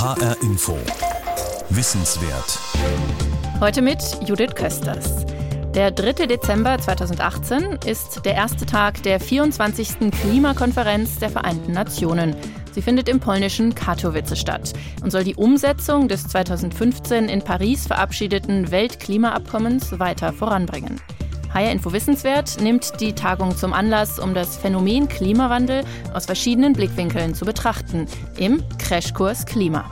HR Info. Wissenswert. Heute mit Judith Kösters. Der 3. Dezember 2018 ist der erste Tag der 24. Klimakonferenz der Vereinten Nationen. Sie findet im polnischen Katowice statt und soll die Umsetzung des 2015 in Paris verabschiedeten Weltklimaabkommens weiter voranbringen. HR Info Wissenswert nimmt die Tagung zum Anlass, um das Phänomen Klimawandel aus verschiedenen Blickwinkeln zu betrachten, im Crashkurs Klima.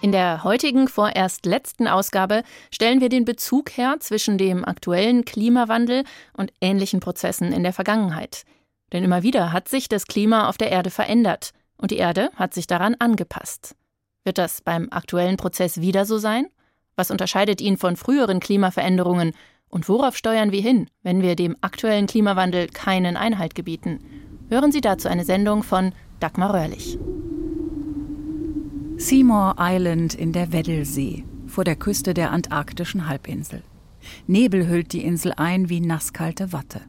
In der heutigen vorerst letzten Ausgabe stellen wir den Bezug her zwischen dem aktuellen Klimawandel und ähnlichen Prozessen in der Vergangenheit. Denn immer wieder hat sich das Klima auf der Erde verändert und die Erde hat sich daran angepasst. Wird das beim aktuellen Prozess wieder so sein? Was unterscheidet ihn von früheren Klimaveränderungen? Und worauf steuern wir hin, wenn wir dem aktuellen Klimawandel keinen Einhalt gebieten? Hören Sie dazu eine Sendung von Dagmar Röhrlich. Seymour Island in der Weddellsee, vor der Küste der antarktischen Halbinsel. Nebel hüllt die Insel ein wie nasskalte Watte.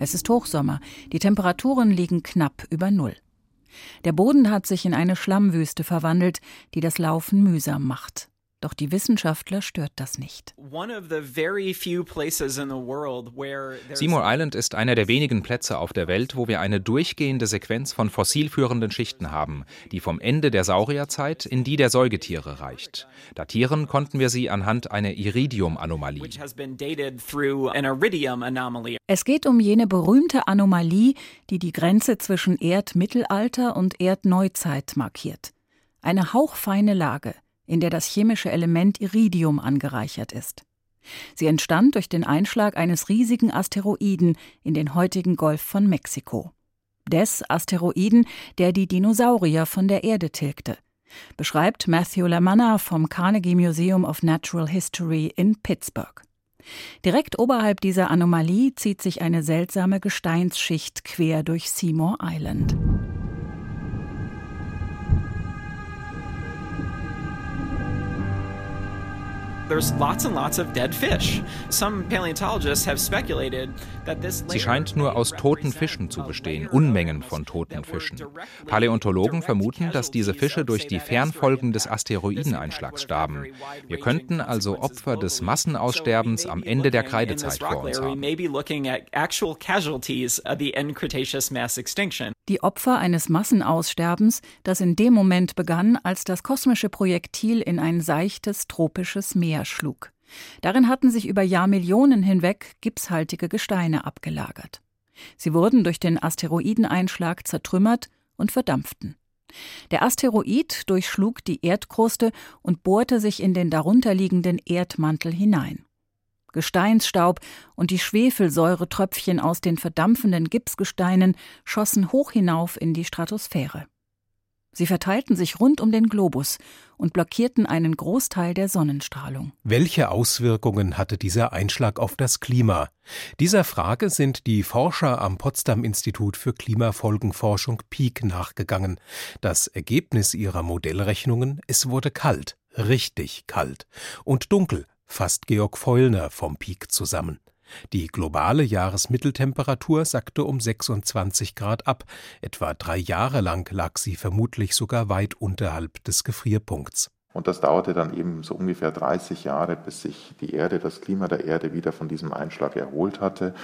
Es ist Hochsommer, die Temperaturen liegen knapp über Null. Der Boden hat sich in eine Schlammwüste verwandelt, die das Laufen mühsam macht. Doch die Wissenschaftler stört das nicht. Seymour Island ist einer der wenigen Plätze auf der Welt, wo wir eine durchgehende Sequenz von fossilführenden Schichten haben, die vom Ende der Saurierzeit in die der Säugetiere reicht. Datieren konnten wir sie anhand einer Iridium-Anomalie. Es geht um jene berühmte Anomalie, die die Grenze zwischen Erdmittelalter und Erdneuzeit markiert. Eine hauchfeine Lage, in der das chemische Element Iridium angereichert ist. Sie entstand durch den Einschlag eines riesigen Asteroiden in den heutigen Golf von Mexiko. Des Asteroiden, der die Dinosaurier von der Erde tilgte, beschreibt Matthew Lamanna vom Carnegie Museum of Natural History in Pittsburgh. Direkt oberhalb dieser Anomalie zieht sich eine seltsame Gesteinsschicht quer durch Seymour Island. Sie scheint nur aus toten Fischen zu bestehen, Unmengen von toten Fischen. Paläontologen vermuten, dass diese Fische durch die Fernfolgen des Asteroideneinschlags starben. Wir könnten also Opfer des Massenaussterbens am Ende der Kreidezeit vor uns haben. Die Opfer eines Massenaussterbens, das in dem Moment begann, als das kosmische Projektil in ein seichtes tropisches Meer Meer schlug. Darin hatten sich über Jahrmillionen hinweg gipshaltige Gesteine abgelagert. Sie wurden durch den Asteroideneinschlag zertrümmert und verdampften. Der Asteroid durchschlug die Erdkruste und bohrte sich in den darunterliegenden Erdmantel hinein. Gesteinsstaub und die Schwefelsäuretröpfchen aus den verdampfenden Gipsgesteinen schossen hoch hinauf in die Stratosphäre. Sie verteilten sich rund um den Globus und blockierten einen Großteil der Sonnenstrahlung. Welche Auswirkungen hatte dieser Einschlag auf das Klima? Dieser Frage sind die Forscher am Potsdam Institut für Klimafolgenforschung PEAK nachgegangen. Das Ergebnis ihrer Modellrechnungen, es wurde kalt, richtig kalt und dunkel, fasst Georg Feulner vom PEAK zusammen. Die globale Jahresmitteltemperatur sackte um 26 Grad ab. Etwa drei Jahre lang lag sie vermutlich sogar weit unterhalb des Gefrierpunkts. Und das dauerte dann eben so ungefähr 30 Jahre, bis sich die Erde, das Klima der Erde wieder von diesem Einschlag erholt hatte.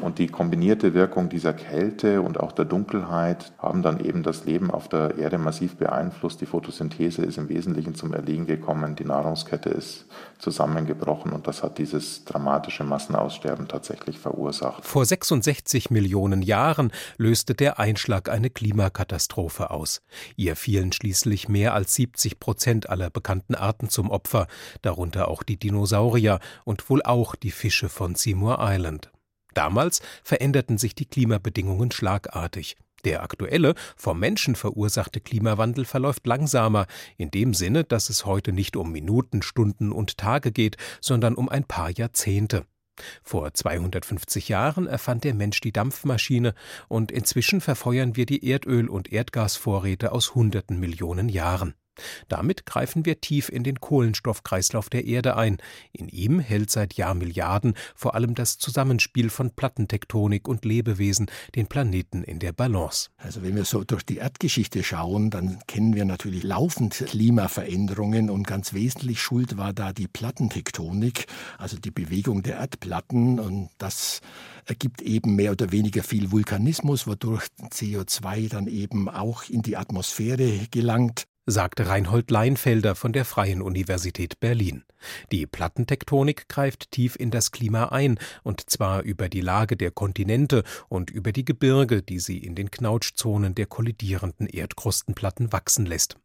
Und die kombinierte Wirkung dieser Kälte und auch der Dunkelheit haben dann eben das Leben auf der Erde massiv beeinflusst. Die Photosynthese ist im Wesentlichen zum Erliegen gekommen, die Nahrungskette ist zusammengebrochen und das hat dieses dramatische Massenaussterben tatsächlich verursacht. Vor 66 Millionen Jahren löste der Einschlag eine Klimakatastrophe aus. Ihr fielen schließlich mehr als 70 Prozent aller bekannten Arten zum Opfer, darunter auch die Dinosaurier und wohl auch die Fische von Seymour Island. Damals veränderten sich die Klimabedingungen schlagartig. Der aktuelle, vom Menschen verursachte Klimawandel verläuft langsamer, in dem Sinne, dass es heute nicht um Minuten, Stunden und Tage geht, sondern um ein paar Jahrzehnte. Vor 250 Jahren erfand der Mensch die Dampfmaschine und inzwischen verfeuern wir die Erdöl- und Erdgasvorräte aus hunderten Millionen Jahren. Damit greifen wir tief in den Kohlenstoffkreislauf der Erde ein. In ihm hält seit Jahrmilliarden vor allem das Zusammenspiel von Plattentektonik und Lebewesen den Planeten in der Balance. Also wenn wir so durch die Erdgeschichte schauen, dann kennen wir natürlich laufend Klimaveränderungen und ganz wesentlich schuld war da die Plattentektonik, also die Bewegung der Erdplatten und das ergibt eben mehr oder weniger viel Vulkanismus, wodurch CO2 dann eben auch in die Atmosphäre gelangt sagte Reinhold Leinfelder von der Freien Universität Berlin. Die Plattentektonik greift tief in das Klima ein, und zwar über die Lage der Kontinente und über die Gebirge, die sie in den Knautschzonen der kollidierenden Erdkrustenplatten wachsen lässt.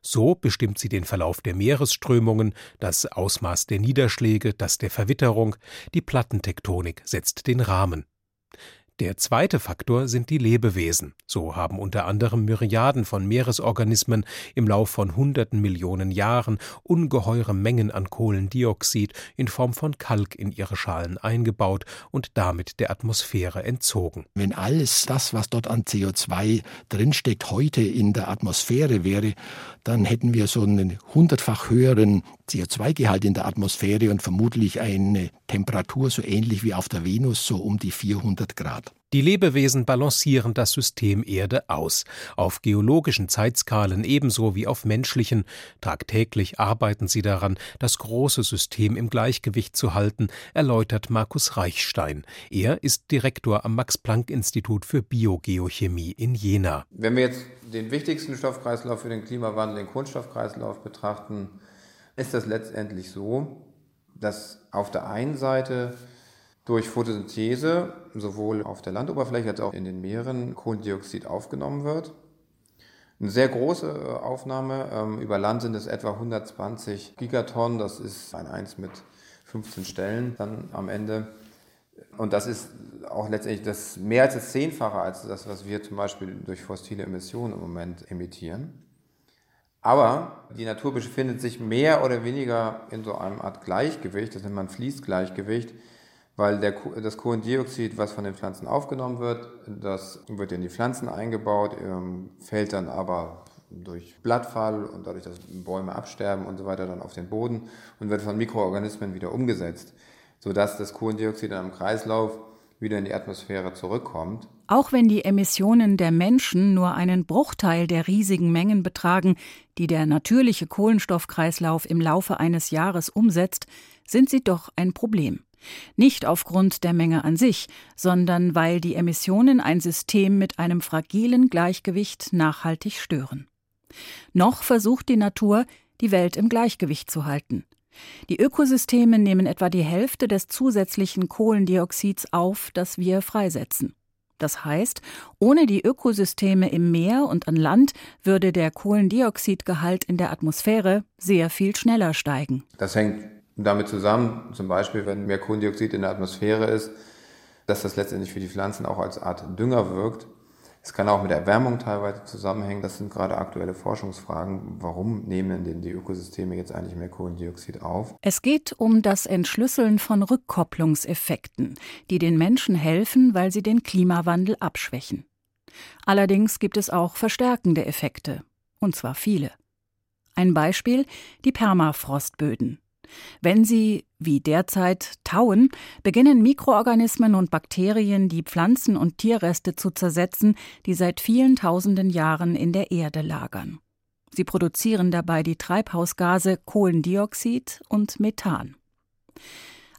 So bestimmt sie den Verlauf der Meeresströmungen, das Ausmaß der Niederschläge, das der Verwitterung, die Plattentektonik setzt den Rahmen. Der zweite Faktor sind die Lebewesen. So haben unter anderem Myriaden von Meeresorganismen im Lauf von hunderten Millionen Jahren ungeheure Mengen an Kohlendioxid in Form von Kalk in ihre Schalen eingebaut und damit der Atmosphäre entzogen. Wenn alles das, was dort an CO2 drinsteckt, heute in der Atmosphäre wäre, dann hätten wir so einen hundertfach höheren CO2-Gehalt in der Atmosphäre und vermutlich eine Temperatur so ähnlich wie auf der Venus, so um die 400 Grad. Die Lebewesen balancieren das System Erde aus, auf geologischen Zeitskalen ebenso wie auf menschlichen. Tagtäglich arbeiten sie daran, das große System im Gleichgewicht zu halten, erläutert Markus Reichstein. Er ist Direktor am Max-Planck-Institut für Biogeochemie in Jena. Wenn wir jetzt den wichtigsten Stoffkreislauf für den Klimawandel, den Kohlenstoffkreislauf betrachten, ist das letztendlich so, dass auf der einen Seite durch Photosynthese sowohl auf der Landoberfläche als auch in den Meeren Kohlendioxid aufgenommen wird. Eine sehr große äh, Aufnahme. Ähm, über Land sind es etwa 120 Gigatonnen. Das ist ein Eins mit 15 Stellen dann am Ende. Und das ist auch letztendlich das mehr als das Zehnfache als das, was wir zum Beispiel durch fossile Emissionen im Moment emittieren. Aber die Natur befindet sich mehr oder weniger in so einem Art Gleichgewicht, das nennt man Fließgleichgewicht, weil der, das Kohlendioxid, was von den Pflanzen aufgenommen wird, das wird in die Pflanzen eingebaut, ähm, fällt dann aber durch Blattfall und dadurch, dass Bäume absterben und so weiter, dann auf den Boden und wird von Mikroorganismen wieder umgesetzt, sodass das Kohlendioxid dann im Kreislauf wieder in die Atmosphäre zurückkommt. Auch wenn die Emissionen der Menschen nur einen Bruchteil der riesigen Mengen betragen, die der natürliche Kohlenstoffkreislauf im Laufe eines Jahres umsetzt, sind sie doch ein Problem. Nicht aufgrund der Menge an sich, sondern weil die Emissionen ein System mit einem fragilen Gleichgewicht nachhaltig stören. Noch versucht die Natur, die Welt im Gleichgewicht zu halten. Die Ökosysteme nehmen etwa die Hälfte des zusätzlichen Kohlendioxids auf, das wir freisetzen. Das heißt, ohne die Ökosysteme im Meer und an Land würde der Kohlendioxidgehalt in der Atmosphäre sehr viel schneller steigen. Das hängt damit zusammen, zum Beispiel, wenn mehr Kohlendioxid in der Atmosphäre ist, dass das letztendlich für die Pflanzen auch als Art Dünger wirkt. Es kann auch mit Erwärmung teilweise zusammenhängen. Das sind gerade aktuelle Forschungsfragen. Warum nehmen denn die Ökosysteme jetzt eigentlich mehr Kohlendioxid auf? Es geht um das Entschlüsseln von Rückkopplungseffekten, die den Menschen helfen, weil sie den Klimawandel abschwächen. Allerdings gibt es auch verstärkende Effekte, und zwar viele. Ein Beispiel die Permafrostböden. Wenn sie, wie derzeit, tauen, beginnen Mikroorganismen und Bakterien die Pflanzen- und Tierreste zu zersetzen, die seit vielen tausenden Jahren in der Erde lagern. Sie produzieren dabei die Treibhausgase Kohlendioxid und Methan.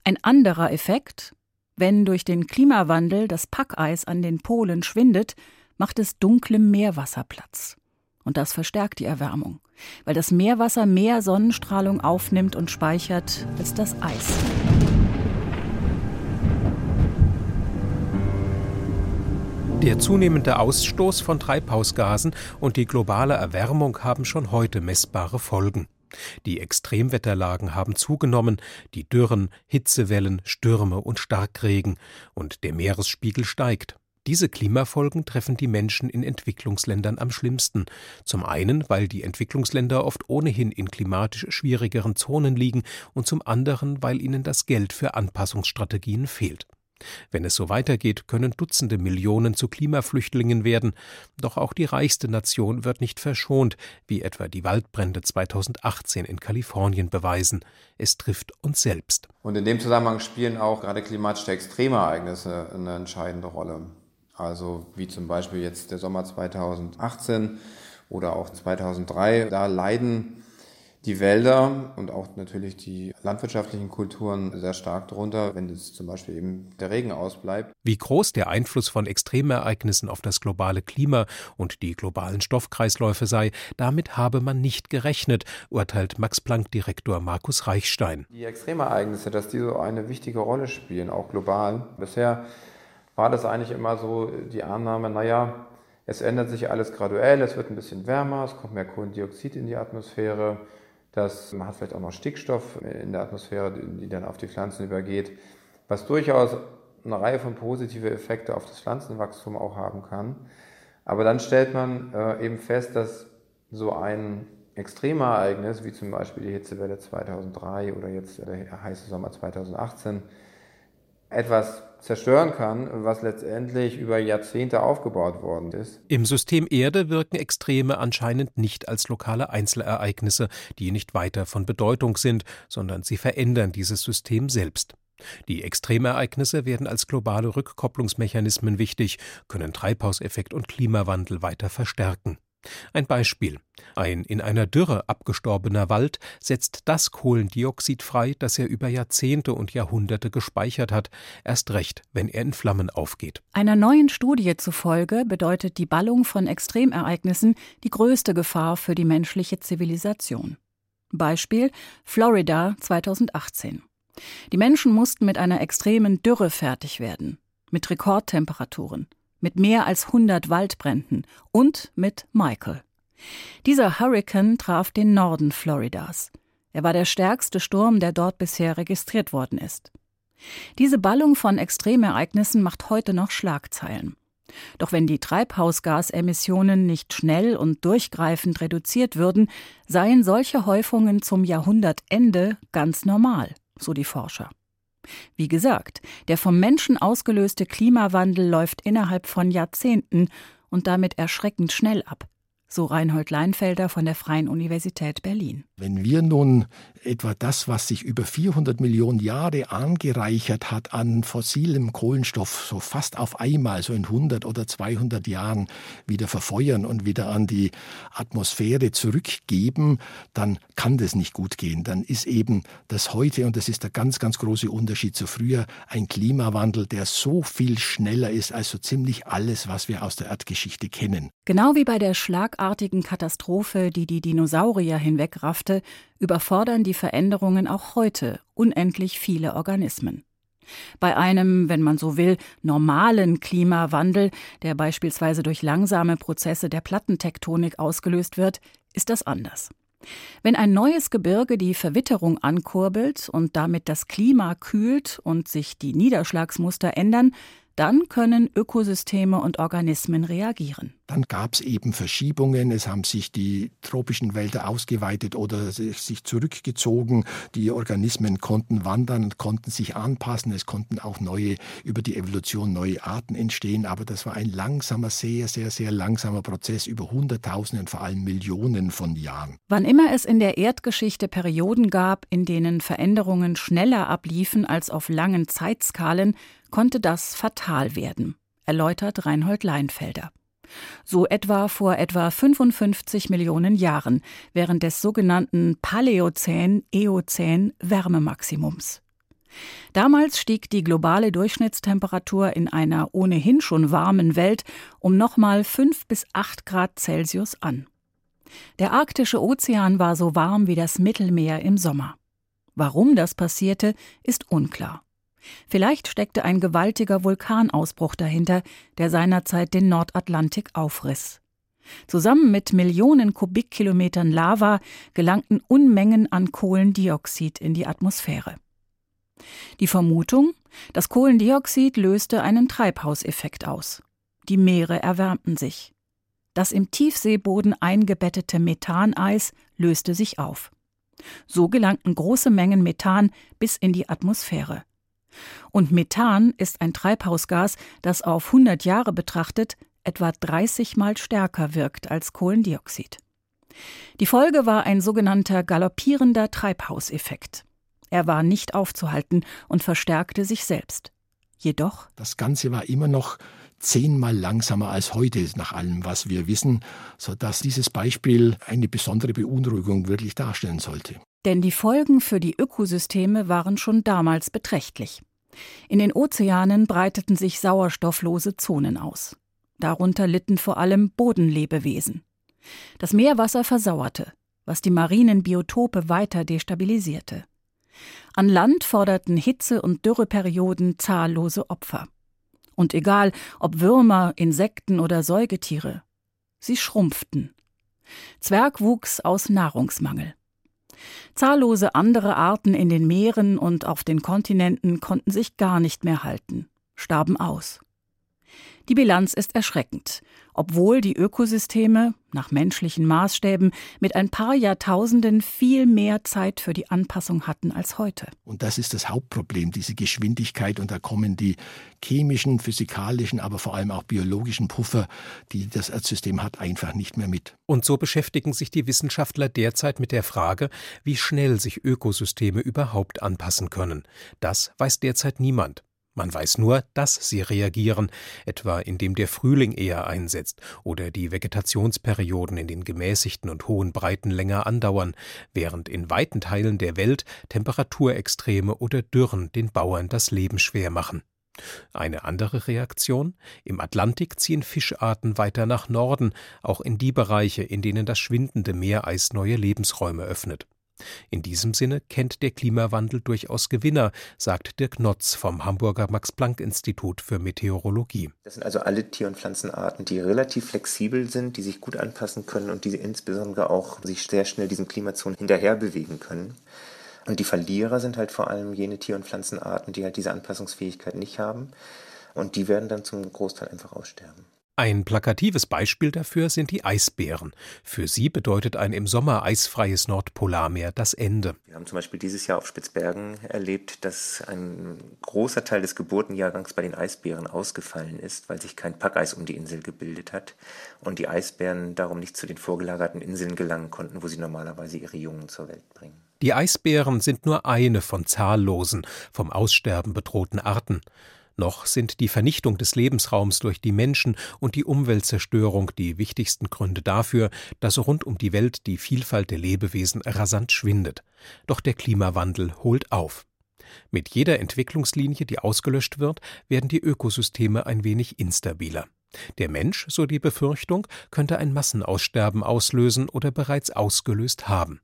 Ein anderer Effekt, wenn durch den Klimawandel das Packeis an den Polen schwindet, macht es dunklem Meerwasser Platz. Und das verstärkt die Erwärmung, weil das Meerwasser mehr Sonnenstrahlung aufnimmt und speichert als das Eis. Der zunehmende Ausstoß von Treibhausgasen und die globale Erwärmung haben schon heute messbare Folgen. Die Extremwetterlagen haben zugenommen, die Dürren, Hitzewellen, Stürme und Starkregen, und der Meeresspiegel steigt. Diese Klimafolgen treffen die Menschen in Entwicklungsländern am schlimmsten. Zum einen, weil die Entwicklungsländer oft ohnehin in klimatisch schwierigeren Zonen liegen und zum anderen, weil ihnen das Geld für Anpassungsstrategien fehlt. Wenn es so weitergeht, können Dutzende Millionen zu Klimaflüchtlingen werden. Doch auch die reichste Nation wird nicht verschont, wie etwa die Waldbrände 2018 in Kalifornien beweisen. Es trifft uns selbst. Und in dem Zusammenhang spielen auch gerade klimatische Extremereignisse eine entscheidende Rolle. Also wie zum Beispiel jetzt der Sommer 2018 oder auch 2003. Da leiden die Wälder und auch natürlich die landwirtschaftlichen Kulturen sehr stark darunter, wenn jetzt zum Beispiel eben der Regen ausbleibt. Wie groß der Einfluss von Extremereignissen auf das globale Klima und die globalen Stoffkreisläufe sei, damit habe man nicht gerechnet, urteilt Max-Planck-Direktor Markus Reichstein. Die Extremereignisse, dass die so eine wichtige Rolle spielen, auch global. Bisher war das eigentlich immer so die Annahme, naja, es ändert sich alles graduell, es wird ein bisschen wärmer, es kommt mehr Kohlendioxid in die Atmosphäre, das, hat vielleicht auch noch Stickstoff in der Atmosphäre, die dann auf die Pflanzen übergeht, was durchaus eine Reihe von positive Effekte auf das Pflanzenwachstum auch haben kann. Aber dann stellt man äh, eben fest, dass so ein Extremereignis, wie zum Beispiel die Hitzewelle 2003 oder jetzt der heiße Sommer 2018, etwas zerstören kann, was letztendlich über Jahrzehnte aufgebaut worden ist. Im System Erde wirken Extreme anscheinend nicht als lokale Einzelereignisse, die nicht weiter von Bedeutung sind, sondern sie verändern dieses System selbst. Die Extremereignisse werden als globale Rückkopplungsmechanismen wichtig, können Treibhauseffekt und Klimawandel weiter verstärken. Ein Beispiel. Ein in einer Dürre abgestorbener Wald setzt das Kohlendioxid frei, das er über Jahrzehnte und Jahrhunderte gespeichert hat, erst recht, wenn er in Flammen aufgeht. Einer neuen Studie zufolge bedeutet die Ballung von Extremereignissen die größte Gefahr für die menschliche Zivilisation. Beispiel Florida 2018. Die Menschen mussten mit einer extremen Dürre fertig werden, mit Rekordtemperaturen mit mehr als 100 Waldbränden und mit Michael. Dieser Hurrikan traf den Norden Floridas. Er war der stärkste Sturm, der dort bisher registriert worden ist. Diese Ballung von Extremereignissen macht heute noch Schlagzeilen. Doch wenn die Treibhausgasemissionen nicht schnell und durchgreifend reduziert würden, seien solche Häufungen zum Jahrhundertende ganz normal, so die Forscher. Wie gesagt, der vom Menschen ausgelöste Klimawandel läuft innerhalb von Jahrzehnten und damit erschreckend schnell ab so Reinhold Leinfelder von der Freien Universität Berlin. Wenn wir nun etwa das, was sich über 400 Millionen Jahre angereichert hat an fossilem Kohlenstoff, so fast auf einmal, so in 100 oder 200 Jahren wieder verfeuern und wieder an die Atmosphäre zurückgeben, dann kann das nicht gut gehen. Dann ist eben das heute, und das ist der ganz, ganz große Unterschied zu früher, ein Klimawandel, der so viel schneller ist als so ziemlich alles, was wir aus der Erdgeschichte kennen. Genau wie bei der schlagartigen Katastrophe, die die Dinosaurier hinwegraffte, überfordern die Veränderungen auch heute unendlich viele Organismen. Bei einem, wenn man so will, normalen Klimawandel, der beispielsweise durch langsame Prozesse der Plattentektonik ausgelöst wird, ist das anders. Wenn ein neues Gebirge die Verwitterung ankurbelt und damit das Klima kühlt und sich die Niederschlagsmuster ändern, dann können Ökosysteme und Organismen reagieren. Dann gab es eben Verschiebungen, es haben sich die tropischen Wälder ausgeweitet oder sich zurückgezogen. Die Organismen konnten wandern und konnten sich anpassen. Es konnten auch neue, über die Evolution neue Arten entstehen. Aber das war ein langsamer, sehr, sehr, sehr langsamer Prozess über Hunderttausende und vor allem Millionen von Jahren. Wann immer es in der Erdgeschichte Perioden gab, in denen Veränderungen schneller abliefen als auf langen Zeitskalen, konnte das fatal werden, erläutert Reinhold Leinfelder. So etwa vor etwa 55 Millionen Jahren, während des sogenannten Paläozän-Eozän-Wärmemaximums. Damals stieg die globale Durchschnittstemperatur in einer ohnehin schon warmen Welt um nochmal 5 bis 8 Grad Celsius an. Der arktische Ozean war so warm wie das Mittelmeer im Sommer. Warum das passierte, ist unklar. Vielleicht steckte ein gewaltiger Vulkanausbruch dahinter, der seinerzeit den Nordatlantik aufriss. Zusammen mit Millionen Kubikkilometern Lava gelangten Unmengen an Kohlendioxid in die Atmosphäre. Die Vermutung, das Kohlendioxid löste einen Treibhauseffekt aus. Die Meere erwärmten sich. Das im Tiefseeboden eingebettete Methaneis löste sich auf. So gelangten große Mengen Methan bis in die Atmosphäre. Und Methan ist ein Treibhausgas, das auf 100 Jahre betrachtet etwa 30 Mal stärker wirkt als Kohlendioxid. Die Folge war ein sogenannter galoppierender Treibhauseffekt. Er war nicht aufzuhalten und verstärkte sich selbst. Jedoch. Das Ganze war immer noch zehnmal langsamer als heute, nach allem, was wir wissen, sodass dieses Beispiel eine besondere Beunruhigung wirklich darstellen sollte. Denn die Folgen für die Ökosysteme waren schon damals beträchtlich. In den Ozeanen breiteten sich sauerstofflose Zonen aus. Darunter litten vor allem Bodenlebewesen. Das Meerwasser versauerte, was die marinen Biotope weiter destabilisierte. An Land forderten Hitze- und Dürreperioden zahllose Opfer. Und egal, ob Würmer, Insekten oder Säugetiere, sie schrumpften. Zwerg wuchs aus Nahrungsmangel. Zahllose andere Arten in den Meeren und auf den Kontinenten konnten sich gar nicht mehr halten, starben aus. Die Bilanz ist erschreckend, obwohl die Ökosysteme nach menschlichen Maßstäben mit ein paar Jahrtausenden viel mehr Zeit für die Anpassung hatten als heute. Und das ist das Hauptproblem, diese Geschwindigkeit. Und da kommen die chemischen, physikalischen, aber vor allem auch biologischen Puffer, die das Erdsystem hat, einfach nicht mehr mit. Und so beschäftigen sich die Wissenschaftler derzeit mit der Frage, wie schnell sich Ökosysteme überhaupt anpassen können. Das weiß derzeit niemand. Man weiß nur, dass sie reagieren, etwa indem der Frühling eher einsetzt oder die Vegetationsperioden in den gemäßigten und hohen Breiten länger andauern, während in weiten Teilen der Welt Temperaturextreme oder Dürren den Bauern das Leben schwer machen. Eine andere Reaktion? Im Atlantik ziehen Fischarten weiter nach Norden, auch in die Bereiche, in denen das schwindende Meereis neue Lebensräume öffnet. In diesem Sinne kennt der Klimawandel durchaus Gewinner, sagt Dirk Notz vom Hamburger Max-Planck-Institut für Meteorologie. Das sind also alle Tier- und Pflanzenarten, die relativ flexibel sind, die sich gut anpassen können und die insbesondere auch sich sehr schnell diesen Klimazonen hinterher bewegen können. Und die Verlierer sind halt vor allem jene Tier- und Pflanzenarten, die halt diese Anpassungsfähigkeit nicht haben. Und die werden dann zum Großteil einfach aussterben. Ein plakatives Beispiel dafür sind die Eisbären. Für sie bedeutet ein im Sommer eisfreies Nordpolarmeer das Ende. Wir haben zum Beispiel dieses Jahr auf Spitzbergen erlebt, dass ein großer Teil des Geburtenjahrgangs bei den Eisbären ausgefallen ist, weil sich kein Packeis um die Insel gebildet hat und die Eisbären darum nicht zu den vorgelagerten Inseln gelangen konnten, wo sie normalerweise ihre Jungen zur Welt bringen. Die Eisbären sind nur eine von zahllosen, vom Aussterben bedrohten Arten. Noch sind die Vernichtung des Lebensraums durch die Menschen und die Umweltzerstörung die wichtigsten Gründe dafür, dass rund um die Welt die Vielfalt der Lebewesen rasant schwindet. Doch der Klimawandel holt auf. Mit jeder Entwicklungslinie, die ausgelöscht wird, werden die Ökosysteme ein wenig instabiler. Der Mensch, so die Befürchtung, könnte ein Massenaussterben auslösen oder bereits ausgelöst haben.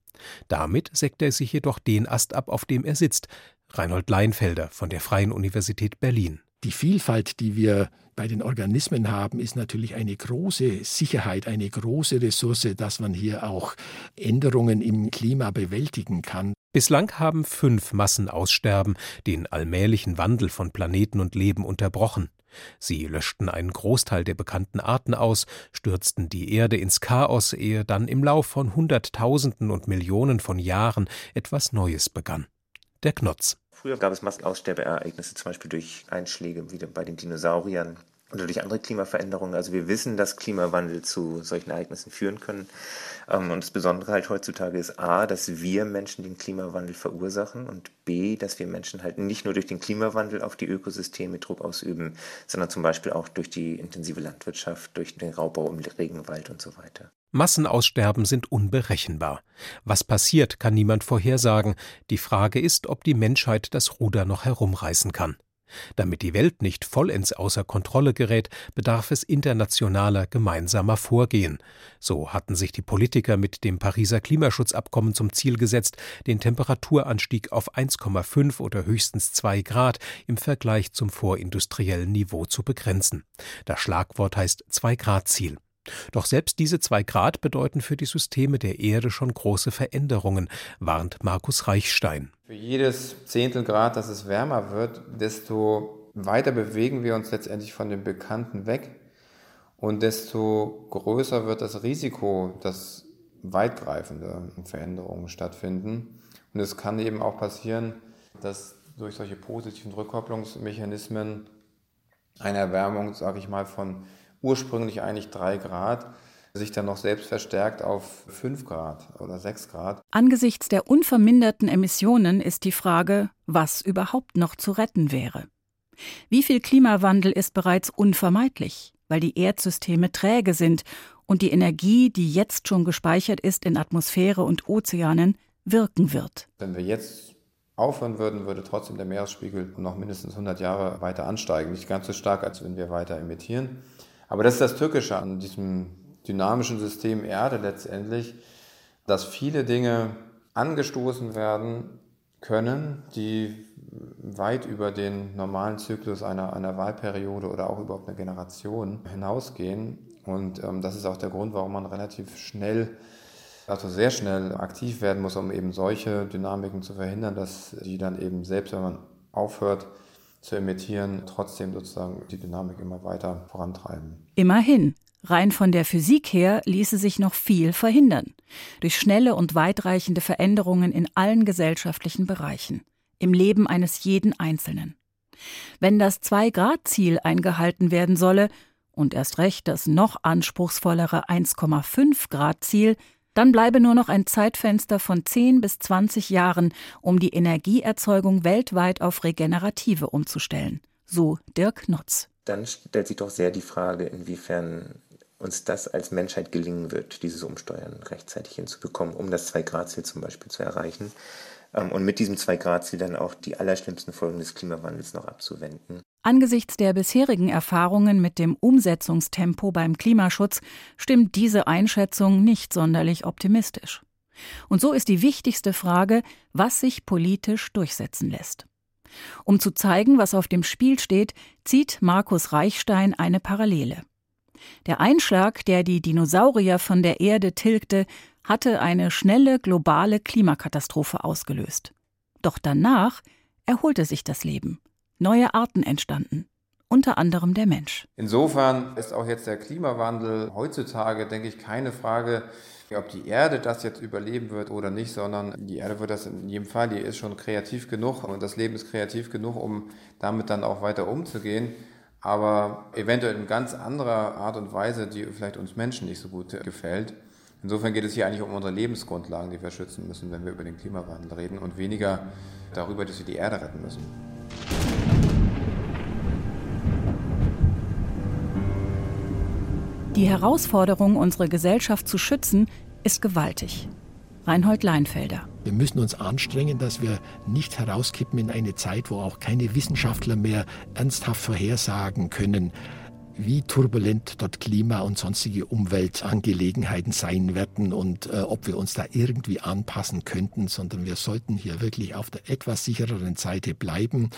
Damit sägt er sich jedoch den Ast ab, auf dem er sitzt, Reinhold Leinfelder von der Freien Universität Berlin. Die Vielfalt, die wir bei den Organismen haben, ist natürlich eine große Sicherheit, eine große Ressource, dass man hier auch Änderungen im Klima bewältigen kann. Bislang haben fünf Massenaussterben den allmählichen Wandel von Planeten und Leben unterbrochen. Sie löschten einen Großteil der bekannten Arten aus, stürzten die Erde ins Chaos, ehe dann im Lauf von Hunderttausenden und Millionen von Jahren etwas Neues begann der Knotz. Früher gab es Massenaussterbeereignisse, zum Beispiel durch Einschläge wie bei den Dinosauriern oder durch andere Klimaveränderungen. Also wir wissen, dass Klimawandel zu solchen Ereignissen führen können. Ähm, und das Besondere halt heutzutage ist A, dass wir Menschen den Klimawandel verursachen und B, dass wir Menschen halt nicht nur durch den Klimawandel auf die Ökosysteme Druck ausüben, sondern zum Beispiel auch durch die intensive Landwirtschaft, durch den Raubbau im Regenwald und so weiter. Massenaussterben sind unberechenbar. Was passiert, kann niemand vorhersagen. Die Frage ist, ob die Menschheit das Ruder noch herumreißen kann. Damit die Welt nicht vollends außer Kontrolle gerät, bedarf es internationaler gemeinsamer Vorgehen. So hatten sich die Politiker mit dem Pariser Klimaschutzabkommen zum Ziel gesetzt, den Temperaturanstieg auf 1,5 oder höchstens 2 Grad im Vergleich zum vorindustriellen Niveau zu begrenzen. Das Schlagwort heißt 2 Grad Ziel. Doch selbst diese zwei Grad bedeuten für die Systeme der Erde schon große Veränderungen, warnt Markus Reichstein. Für jedes Zehntel Grad, dass es wärmer wird, desto weiter bewegen wir uns letztendlich von dem Bekannten weg und desto größer wird das Risiko, dass weitgreifende Veränderungen stattfinden. Und es kann eben auch passieren, dass durch solche positiven Rückkopplungsmechanismen eine Erwärmung, sage ich mal, von ursprünglich eigentlich drei Grad sich dann noch selbst verstärkt auf fünf Grad oder sechs Grad. Angesichts der unverminderten Emissionen ist die Frage, was überhaupt noch zu retten wäre. Wie viel Klimawandel ist bereits unvermeidlich, weil die Erdsysteme träge sind und die Energie, die jetzt schon gespeichert ist in Atmosphäre und Ozeanen, wirken wird. Wenn wir jetzt aufhören würden, würde trotzdem der Meeresspiegel noch mindestens 100 Jahre weiter ansteigen. Nicht ganz so stark, als wenn wir weiter emittieren. Aber das ist das Tückische an diesem dynamischen System Erde letztendlich, dass viele Dinge angestoßen werden können, die weit über den normalen Zyklus einer, einer Wahlperiode oder auch überhaupt einer Generation hinausgehen. Und ähm, das ist auch der Grund, warum man relativ schnell, also sehr schnell aktiv werden muss, um eben solche Dynamiken zu verhindern, dass die dann eben selbst, wenn man aufhört zu emittieren, trotzdem sozusagen die Dynamik immer weiter vorantreiben. Immerhin. Rein von der Physik her ließe sich noch viel verhindern. Durch schnelle und weitreichende Veränderungen in allen gesellschaftlichen Bereichen. Im Leben eines jeden Einzelnen. Wenn das Zwei-Grad-Ziel eingehalten werden solle, und erst recht das noch anspruchsvollere 1,5 Grad Ziel, dann bleibe nur noch ein Zeitfenster von 10 bis 20 Jahren, um die Energieerzeugung weltweit auf regenerative umzustellen. So Dirk Nutz. Dann stellt sich doch sehr die Frage, inwiefern uns das als Menschheit gelingen wird, dieses Umsteuern rechtzeitig hinzubekommen, um das Zwei-Grad-Ziel zum Beispiel zu erreichen. Ähm, und mit diesem Zwei-Grad-Ziel dann auch die allerschlimmsten Folgen des Klimawandels noch abzuwenden. Angesichts der bisherigen Erfahrungen mit dem Umsetzungstempo beim Klimaschutz stimmt diese Einschätzung nicht sonderlich optimistisch. Und so ist die wichtigste Frage, was sich politisch durchsetzen lässt. Um zu zeigen, was auf dem Spiel steht, zieht Markus Reichstein eine Parallele. Der Einschlag, der die Dinosaurier von der Erde tilgte, hatte eine schnelle globale Klimakatastrophe ausgelöst. Doch danach erholte sich das Leben. Neue Arten entstanden, unter anderem der Mensch. Insofern ist auch jetzt der Klimawandel heutzutage, denke ich, keine Frage, ob die Erde das jetzt überleben wird oder nicht, sondern die Erde wird das in jedem Fall, die ist schon kreativ genug und das Leben ist kreativ genug, um damit dann auch weiter umzugehen aber eventuell in ganz anderer Art und Weise, die vielleicht uns Menschen nicht so gut gefällt. Insofern geht es hier eigentlich um unsere Lebensgrundlagen, die wir schützen müssen, wenn wir über den Klimawandel reden und weniger darüber, dass wir die Erde retten müssen. Die Herausforderung, unsere Gesellschaft zu schützen, ist gewaltig. Reinhold Leinfelder. Wir müssen uns anstrengen, dass wir nicht herauskippen in eine Zeit, wo auch keine Wissenschaftler mehr ernsthaft vorhersagen können, wie turbulent dort Klima und sonstige Umweltangelegenheiten sein werden und äh, ob wir uns da irgendwie anpassen könnten, sondern wir sollten hier wirklich auf der etwas sichereren Seite bleiben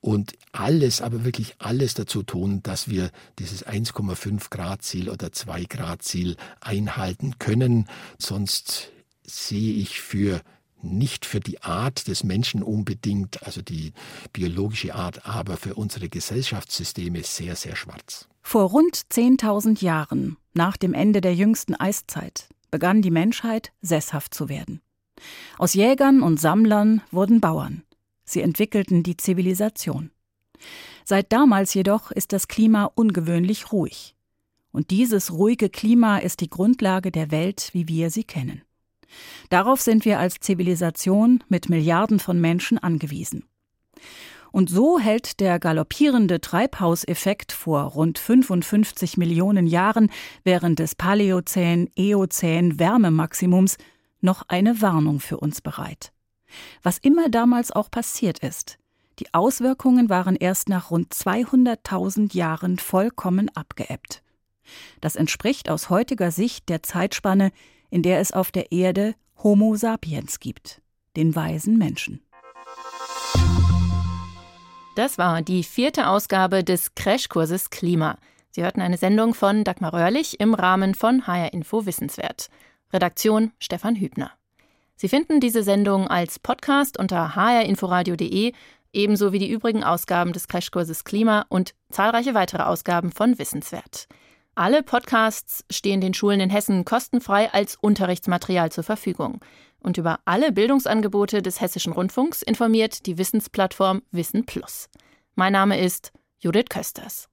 und alles, aber wirklich alles dazu tun, dass wir dieses 1,5 Grad Ziel oder 2 Grad Ziel einhalten können. Sonst sehe ich für nicht für die Art des Menschen unbedingt, also die biologische Art, aber für unsere Gesellschaftssysteme sehr, sehr schwarz. Vor rund 10.000 Jahren, nach dem Ende der jüngsten Eiszeit, begann die Menschheit sesshaft zu werden. Aus Jägern und Sammlern wurden Bauern. Sie entwickelten die Zivilisation. Seit damals jedoch ist das Klima ungewöhnlich ruhig. Und dieses ruhige Klima ist die Grundlage der Welt, wie wir sie kennen. Darauf sind wir als Zivilisation mit Milliarden von Menschen angewiesen. Und so hält der galoppierende Treibhauseffekt vor rund 55 Millionen Jahren während des Paläozän-Eozän Wärmemaximums noch eine Warnung für uns bereit. Was immer damals auch passiert ist, die Auswirkungen waren erst nach rund 200.000 Jahren vollkommen abgeebbt. Das entspricht aus heutiger Sicht der Zeitspanne, in der es auf der Erde Homo sapiens gibt, den weisen Menschen. Das war die vierte Ausgabe des Crashkurses Klima. Sie hörten eine Sendung von Dagmar Röhrlich im Rahmen von HR Info Wissenswert. Redaktion Stefan Hübner. Sie finden diese Sendung als Podcast unter hrinforadio.de, ebenso wie die übrigen Ausgaben des Crashkurses Klima und zahlreiche weitere Ausgaben von Wissenswert. Alle Podcasts stehen den Schulen in Hessen kostenfrei als Unterrichtsmaterial zur Verfügung. Und über alle Bildungsangebote des Hessischen Rundfunks informiert die Wissensplattform Wissen Plus. Mein Name ist Judith Kösters.